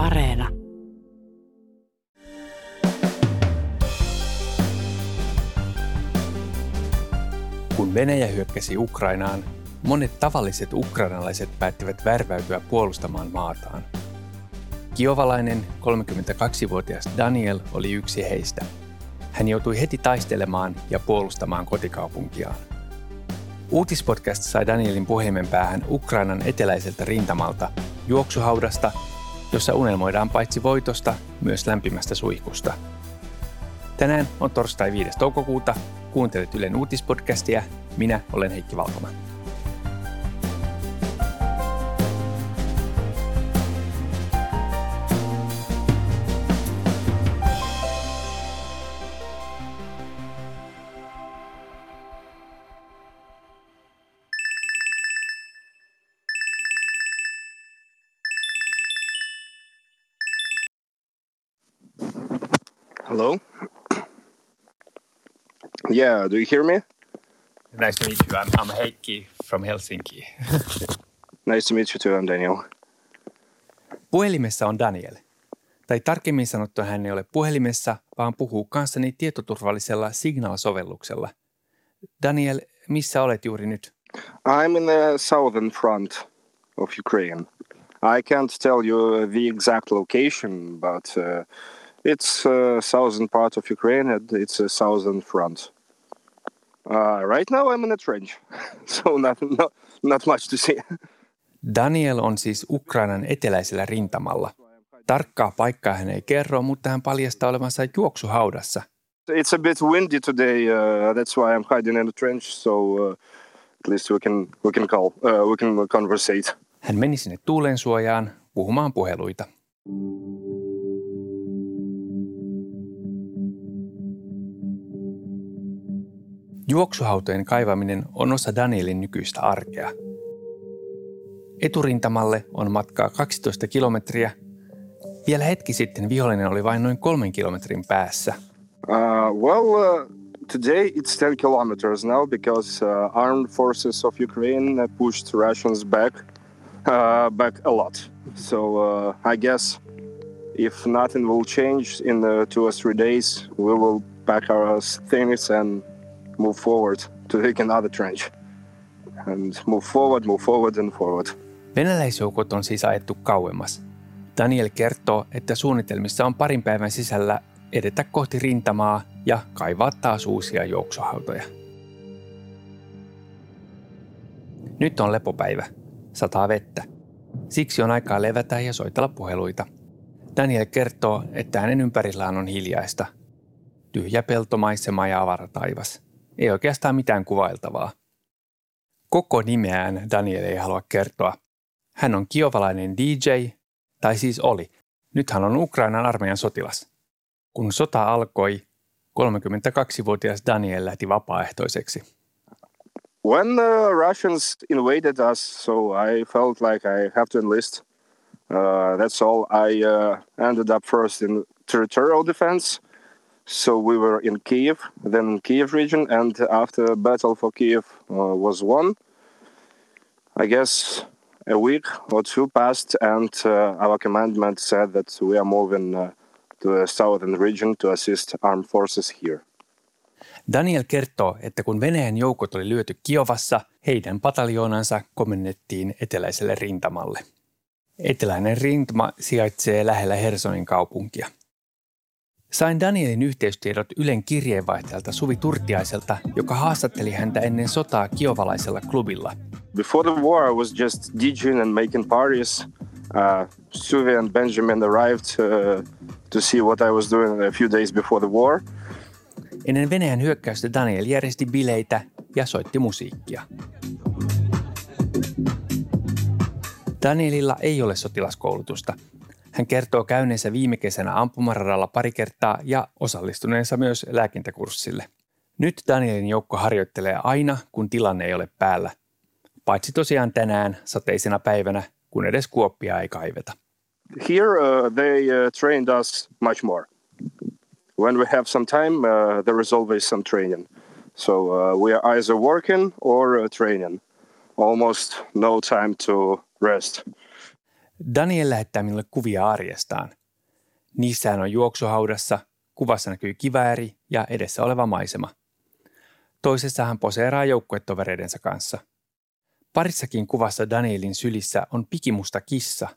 Areena. Kun Venäjä hyökkäsi Ukrainaan, monet tavalliset ukrainalaiset päättivät värväytyä puolustamaan maataan. Kiovalainen 32-vuotias Daniel oli yksi heistä. Hän joutui heti taistelemaan ja puolustamaan kotikaupunkiaan. Uutispodcast sai Danielin puhelimen päähän Ukrainan eteläiseltä rintamalta, juoksuhaudasta, jossa unelmoidaan paitsi voitosta, myös lämpimästä suihkusta. Tänään on torstai 5. toukokuuta. Kuuntelet Ylen uutispodcastia. Minä olen Heikki Valkomaa. Hello? Yeah, do you hear me? Nice to meet you. I'm, I'm Heikki from Helsinki. Nice to meet you too, I'm Daniel. Puhelimessa on Daniel. Tai tarkemmin sanottuna hän ei ole puhelimessa, vaan puhuu kanssani tietoturvallisella Signal-sovelluksella. Daniel, missä olet juuri nyt? I'm in the southern front of Ukraine. I can't tell you the exact location, but uh, it's a southern part of Ukraine and it's a southern front. Uh, right now I'm in a trench, so not, not, not much to see. Daniel on siis Ukrainan eteläisellä rintamalla. Tarkkaa paikkaa hän ei kerro, mutta hän paljastaa olevansa juoksuhaudassa. It's a bit windy today, uh, that's why I'm hiding in the trench, so uh, at least we can, we can call, uh, we can conversate. Hän meni sinne tuulen suojaan puhumaan puheluita. Juoksuhautojen kaivaminen on osa Danielin nykyistä arkea. Eturintamalle on matkaa 12 kilometriä. Vielä hetki sitten vihollinen oli vain noin kolmen kilometrin päässä. Uh, well, uh, today it's 10 kilometers now because uh, armed forces of Ukraine pushed Russians back, uh, back a lot. So uh, I guess if nothing will change in uh, two or three days, we will pack our things and move forward to take another trench. And move forward, move forward and forward. Venäläisjoukot on siis ajettu kauemmas. Daniel kertoo, että suunnitelmissa on parin päivän sisällä edetä kohti rintamaa ja kaivaa taas uusia juoksuhautoja. Nyt on lepopäivä. Sataa vettä. Siksi on aikaa levätä ja soitella puheluita. Daniel kertoo, että hänen ympärillään on hiljaista. Tyhjä peltomaisema ja avara taivas. Ei oikeastaan mitään kuvailtavaa. Koko nimeään Daniel ei halua kertoa. Hän on kiovalainen DJ, tai siis oli. Nyt hän on Ukrainan armeijan sotilas. Kun sota alkoi, 32-vuotias Daniel lähti vapaaehtoiseksi. When the Russians invaded us, so I felt like I have to enlist. Uh, that's all. I uh, ended up first in territorial defense. So we were in Kiev, then Kiev region, and after battle for Kiev uh, was won, I guess a week or two passed, and uh, our commandment said that we are moving uh, to the southern region to assist armed forces here. Daniel kertoo, että kun Venäjän joukot oli lyöty Kiovassa, heidän pataljoonansa komennettiin eteläiselle rintamalle. Eteläinen rintama sijaitsee lähellä Hersonin kaupunkia. Sain Danielin yhteystiedot Ylen kirjeenvaihtajalta Suvi Turtiaiselta, joka haastatteli häntä ennen sotaa kiovalaisella klubilla. Before the war, I was just DJing and making parties. Uh, Suvi and Benjamin arrived uh, to see what I was doing a few days before the war. Ennen Venäjän hyökkäystä Daniel järjesti bileitä ja soitti musiikkia. Danielilla ei ole sotilaskoulutusta. Hän kertoo käyneensä viime kesänä ampumaradalla pari kertaa ja osallistuneensa myös lääkintäkurssille. Nyt Danielin joukko harjoittelee aina, kun tilanne ei ole päällä. Paitsi tosiaan tänään sateisena päivänä, kun edes kuoppia ei kaiveta. Here uh, they uh, trained us much more. When we have some time, uh, there is always some training. So uh, we are either working or uh, training. Almost no time to rest. Daniel lähettää minulle kuvia arjestaan. Niissä hän on juoksuhaudassa, kuvassa näkyy kivääri ja edessä oleva maisema. Toisessa hän poseeraa joukkuetovereidensa kanssa. Parissakin kuvassa Danielin sylissä on pikimusta kissa.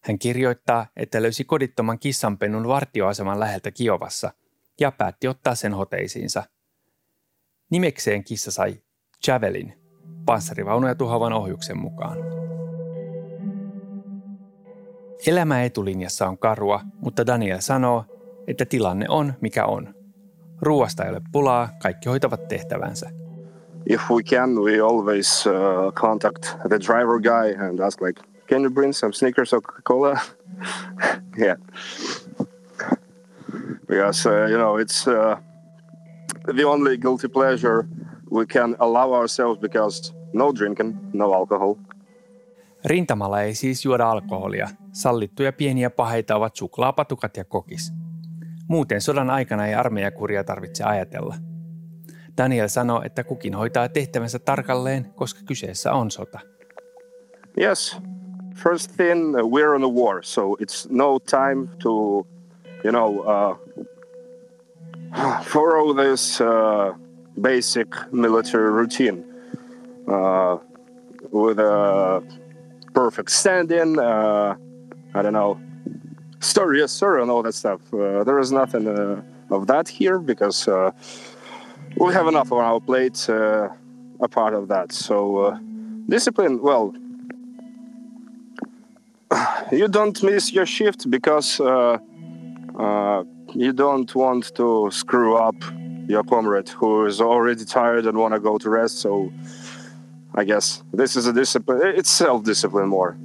Hän kirjoittaa, että löysi kodittoman kissanpennun vartioaseman läheltä Kiovassa ja päätti ottaa sen hoteisiinsa. Nimekseen kissa sai Javelin, panssarivaunuja tuhoavan ohjuksen mukaan. Elämä etulinjassa on karua, mutta Daniel sanoo, että tilanne on mikä on. Ruoasta ei ole pulaa, kaikki hoitavat tehtävänsä. If we can, we always uh, contact the driver guy and ask like, can you bring some sneakers or Coca-Cola? yeah. Because, uh, you know, it's uh, the only guilty pleasure we can allow ourselves because no drinking, no alcohol. Rintamalla ei siis juoda alkoholia, Sallittuja pieniä paheita ovat suklaapatukat ja kokis. Muuten sodan aikana ei armeijakuria tarvitse ajatella. Daniel sanoo, että kukin hoitaa tehtävänsä tarkalleen, koska kyseessä on sota. Yes, first thing, uh, we're on a war, so it's no time to, you know, uh, follow this uh, basic military routine uh, with a perfect standing. uh, I don't know, story sir, and all that stuff. Uh, there is nothing uh, of that here because uh, we have enough on our plate uh, a part of that. So uh, discipline, well, you don't miss your shift because uh, uh, you don't want to screw up your comrade who is already tired and want to go to rest. So I guess this is a discipline. It's self-discipline more.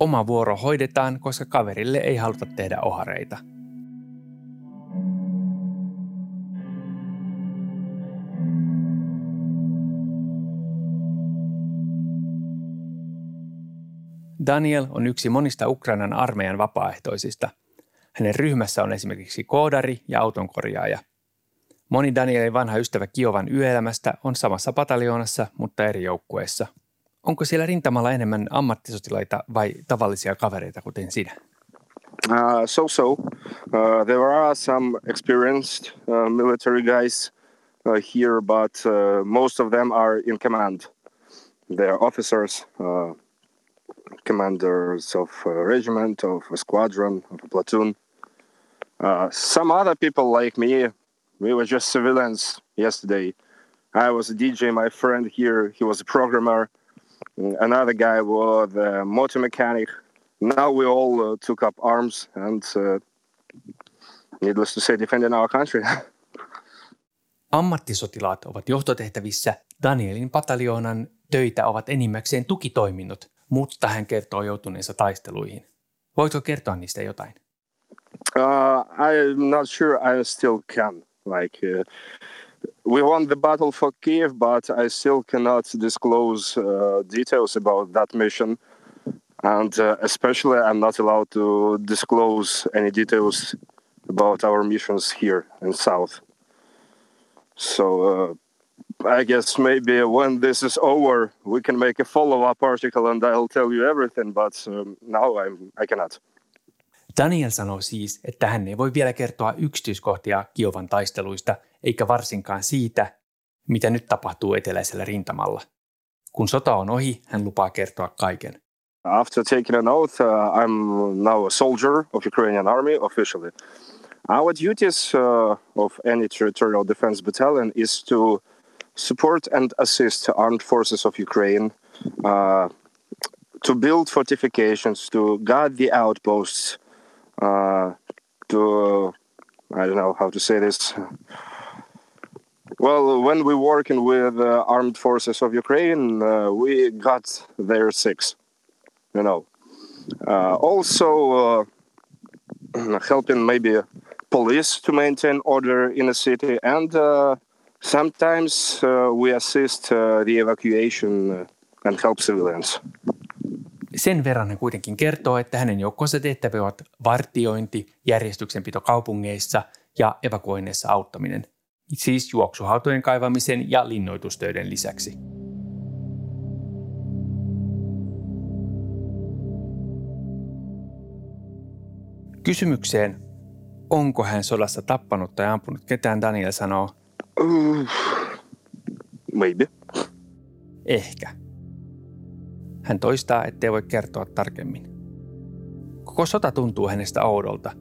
oma vuoro hoidetaan, koska kaverille ei haluta tehdä ohareita. Daniel on yksi monista Ukrainan armeijan vapaaehtoisista. Hänen ryhmässä on esimerkiksi koodari ja autonkorjaaja. Moni Danielin vanha ystävä Kiovan yöelämästä on samassa pataljoonassa, mutta eri joukkueessa – onko siellä rintamalla enemmän ammattisotilaita vai tavallisia kavereita kuten sinä? Uh, so so. Uh, there are some experienced uh, military guys uh, here, but uh, most of them are in command. They are officers, uh, commanders of a regiment, of a squadron, of a platoon. Uh, some other people like me, we were just civilians yesterday. I was a DJ, my friend here, he was a programmer. Another guy was a motor mechanic. Now we all uh, took up arms and, uh, needless to say, defending our country. Ammattisotilaat ovat johtotehtävissä. Danielin pataljoonan töitä ovat enimmäkseen tukitoiminnot, mutta hän kertoo joutuneensa taisteluihin. Voitko kertoa niistä jotain? Uh, I'm not sure I still can. Like, uh, we won the battle for Kiev, but I still cannot disclose uh, details about that mission. And uh, especially, I'm not allowed to disclose any details about our missions here in South. So, uh, I guess maybe when this is over, we can make a follow up article and I'll tell you everything, but um, now I'm, I cannot. Daniel sanoi siis, että hän ei voi vielä kertoa yksityiskohtia Kiovan taisteluista, eikä varsinkaan siitä, mitä nyt tapahtuu eteläisellä rintamalla. Kun sota on ohi, hän lupaa kertoa kaiken. After taking an oath, uh, I'm now a soldier of Ukrainian army officially. Our duties uh, of any territorial defense battalion is to support and assist armed forces of Ukraine, uh, to build fortifications, to guard the outposts, uh, to I don't know how to say this. Well, when we working with uh, armed forces of Ukraine, uh, we got their six, you know. Uh, also uh, helping maybe police to maintain order in a city, and uh, sometimes uh, we assist the evacuation and help civilians. Sen verran hän kuitenkin kertoo, että hänen joukkonsa tehtävät ovat vartiointi, järjestyksenpito kaupungeissa ja evakuoinneissa auttaminen, siis juoksuhautojen kaivamisen ja linnoitustöiden lisäksi. Kysymykseen, onko hän sodassa tappanut tai ampunut ketään, Daniel sanoo. Maybe. Ehkä. Hän toistaa, ettei voi kertoa tarkemmin. Koko sota tuntuu hänestä oudolta.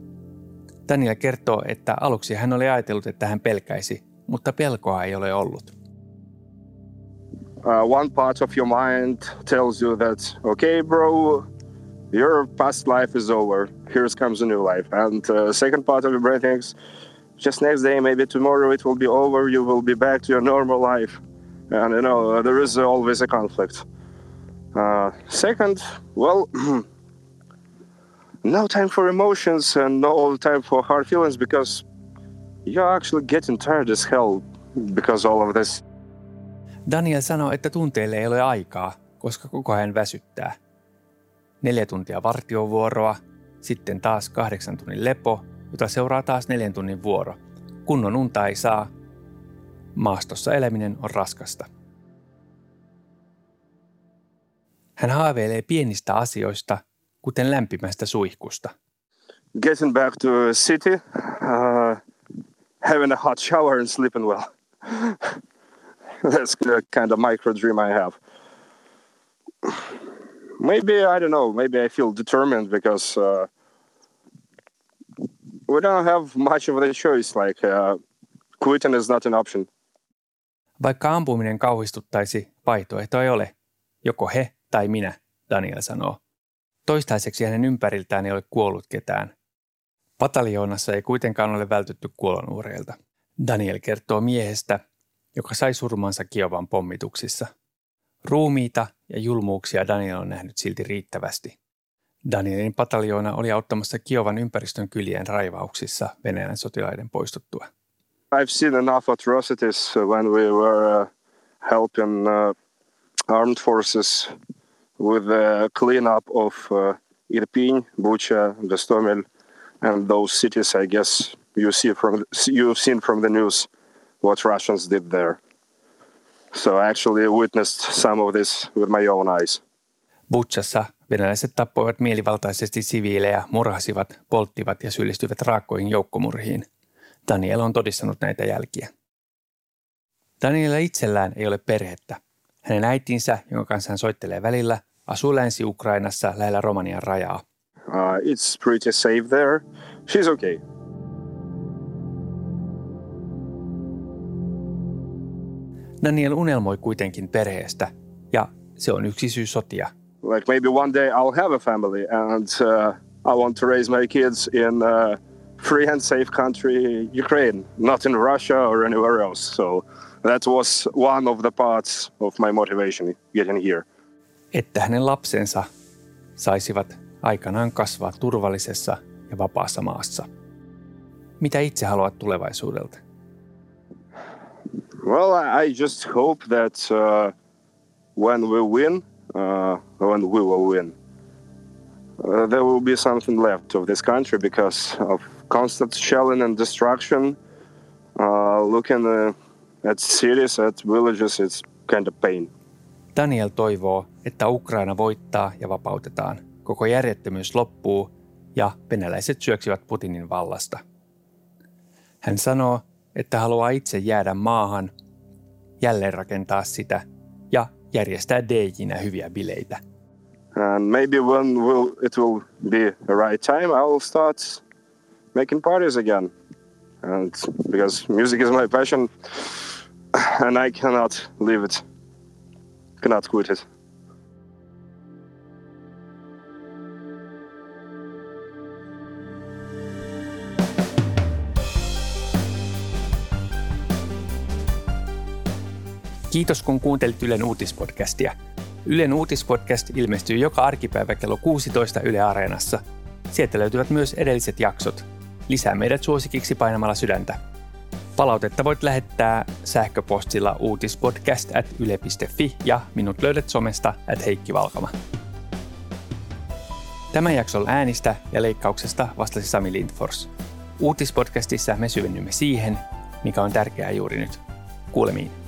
Daniel kertoo, että aluksi hän oli ajatellut, että hän pelkäisi, mutta pelkoa ei ole ollut. Uh, one part of your mind tells you that, okay, bro, your past life is over. Here comes a new life. And uh, second part of your brain thinks, just next day, maybe tomorrow, it will be over. You will be back to your normal life. And you know, there is always a conflict. Uh, second, well, no time for emotions and no time for hard feelings because you're actually getting tired as hell because all of this. Daniel sanoo, että tunteille ei ole aikaa, koska koko ajan väsyttää. Neljä tuntia vartiovuoroa, sitten taas kahdeksan tunnin lepo, jota seuraa taas neljän tunnin vuoro. Kunnon unta ei saa. Maastossa eläminen on raskasta. Hän haaveilee pienistä asioista, kuten lämpimästä suihkusta. Getting back to a city, uh, having a hot shower and sleeping well. That's the kind of micro dream I have. Maybe, I don't know, maybe I feel determined because uh, we don't have much of a choice. Like, uh, quitting is not an option. Vaikka ampuminen kauhistuttaisi, vaihtoehto ei ole. Joko he tai minä, Daniel sanoo. Toistaiseksi hänen ympäriltään ei ole kuollut ketään. Pataljoonassa ei kuitenkaan ole vältytty kuolonuhreilta. Daniel kertoo miehestä, joka sai surmansa Kiovan pommituksissa. Ruumiita ja julmuuksia Daniel on nähnyt silti riittävästi. Danielin pataljoona oli auttamassa Kiovan ympäristön kylien raivauksissa Venäjän sotilaiden poistuttua. I've seen enough atrocities when we were uh, helping uh, armed forces with the cleanup of uh, Irpin, Bucha, Gostomel, and those cities. I guess you see from you've seen from the news what Russians did there. So I actually witnessed some of this with my own eyes. Butchassa venäläiset tappoivat mielivaltaisesti siviilejä, murhasivat, polttivat ja syyllistyivät raakkoihin joukkomurhiin. Daniel on todistanut näitä jälkiä. Daniela itsellään ei ole perhettä. Hänen äitinsä, jonka kanssa hän soittelee välillä, asuu Länsi-Ukrainassa lähellä Romanian rajaa. Uh, it's pretty safe there. She's okay. Daniel unelmoi kuitenkin perheestä, ja se on yksi syy sotia. Like maybe one day I'll have a family, and uh, I want to raise my kids in a free and safe country, Ukraine, not in Russia or anywhere else. So that was one of the parts of my motivation getting here. Että hänen lapsensa saisivat aikanaan kasvaa turvallisessa ja vapaassa maassa. Mitä itse haluat tulevaisuudelta? Well, I just hope that uh, when we win, uh, when we will win, uh, there will be something left of this country because of constant shelling and destruction. Uh, looking uh, at cities, at villages, it's kind of pain. Daniel toivoo, että Ukraina voittaa ja vapautetaan. Koko järjettömyys loppuu ja venäläiset syöksivät Putinin vallasta. Hän sanoo, että haluaa itse jäädä maahan, jälleenrakentaa sitä ja järjestää DJinä hyviä bileitä. And maybe when will it will be the right time, I will start making parties again. And because music is my passion, and I cannot leave it, cannot quit it. Kiitos kun kuuntelit Ylen uutispodcastia. Ylen uutispodcast ilmestyy joka arkipäivä kello 16 Yle Areenassa. Sieltä löytyvät myös edelliset jaksot. Lisää meidät suosikiksi painamalla sydäntä. Palautetta voit lähettää sähköpostilla uutispodcast at yle.fi ja minut löydät somesta at Heikki Valkama. Tämän jakson äänistä ja leikkauksesta vastasi Sami Lindfors. Uutispodcastissa me syvennymme siihen, mikä on tärkeää juuri nyt. Kuulemiin.